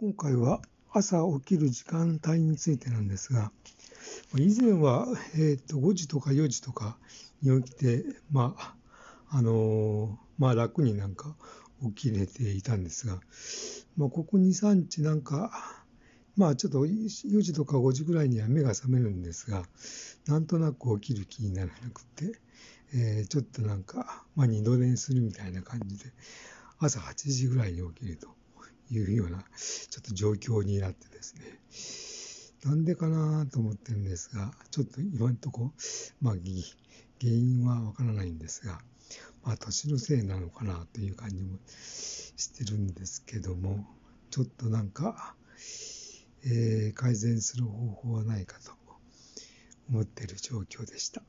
今回は朝起きる時間帯についてなんですが、以前は、えー、と5時とか4時とかに起きて、まあ、あのー、まあ楽になんか起きれていたんですが、まあ、ここ2、3日なんか、まあちょっと4時とか5時ぐらいには目が覚めるんですが、なんとなく起きる気にならなくて、えー、ちょっとなんか、まあ二度寝するみたいな感じで、朝8時ぐらいに起きると。いうような、ちょっと状況になってですね、なんでかなと思ってるんですが、ちょっと今んとこ、まあ、原因はわからないんですが、まあ、年のせいなのかなという感じもしてるんですけども、ちょっとなんか、えー、改善する方法はないかと思ってる状況でした。